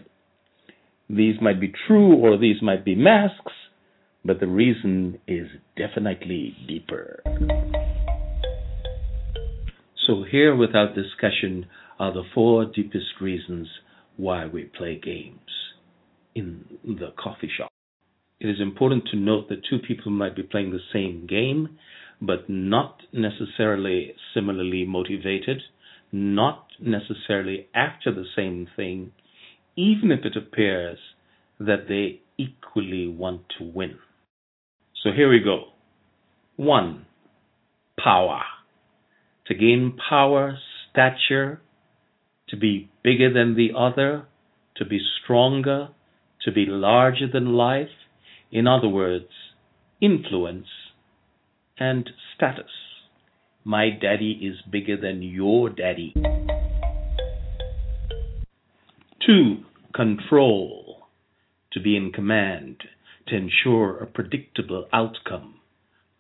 These might be true or these might be masks, but the reason is definitely deeper. So, here without discussion are the four deepest reasons why we play games in the coffee shop. It is important to note that two people might be playing the same game, but not necessarily similarly motivated, not necessarily after the same thing, even if it appears that they equally want to win. So here we go. One, power. To gain power, stature, to be bigger than the other, to be stronger, to be larger than life. In other words, influence and status. My daddy is bigger than your daddy. Two, control. To be in command, to ensure a predictable outcome,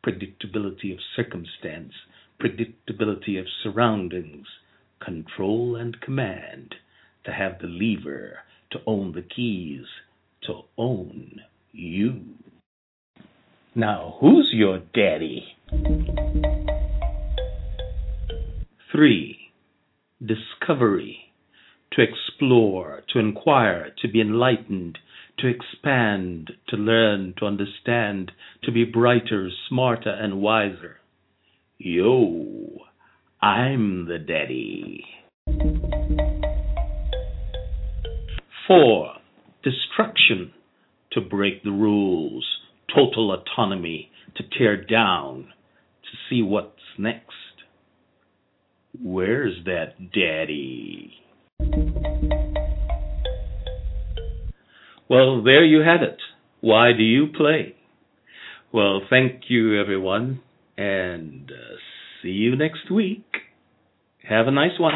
predictability of circumstance, predictability of surroundings, control and command, to have the lever, to own the keys, to own you. Now, who's your daddy? 3. Discovery. To explore, to inquire, to be enlightened, to expand, to learn, to understand, to be brighter, smarter, and wiser. Yo, I'm the daddy. 4. Destruction. To break the rules, total autonomy, to tear down, to see what's next. Where's that daddy? Well, there you have it. Why do you play? Well, thank you, everyone, and uh, see you next week. Have a nice one.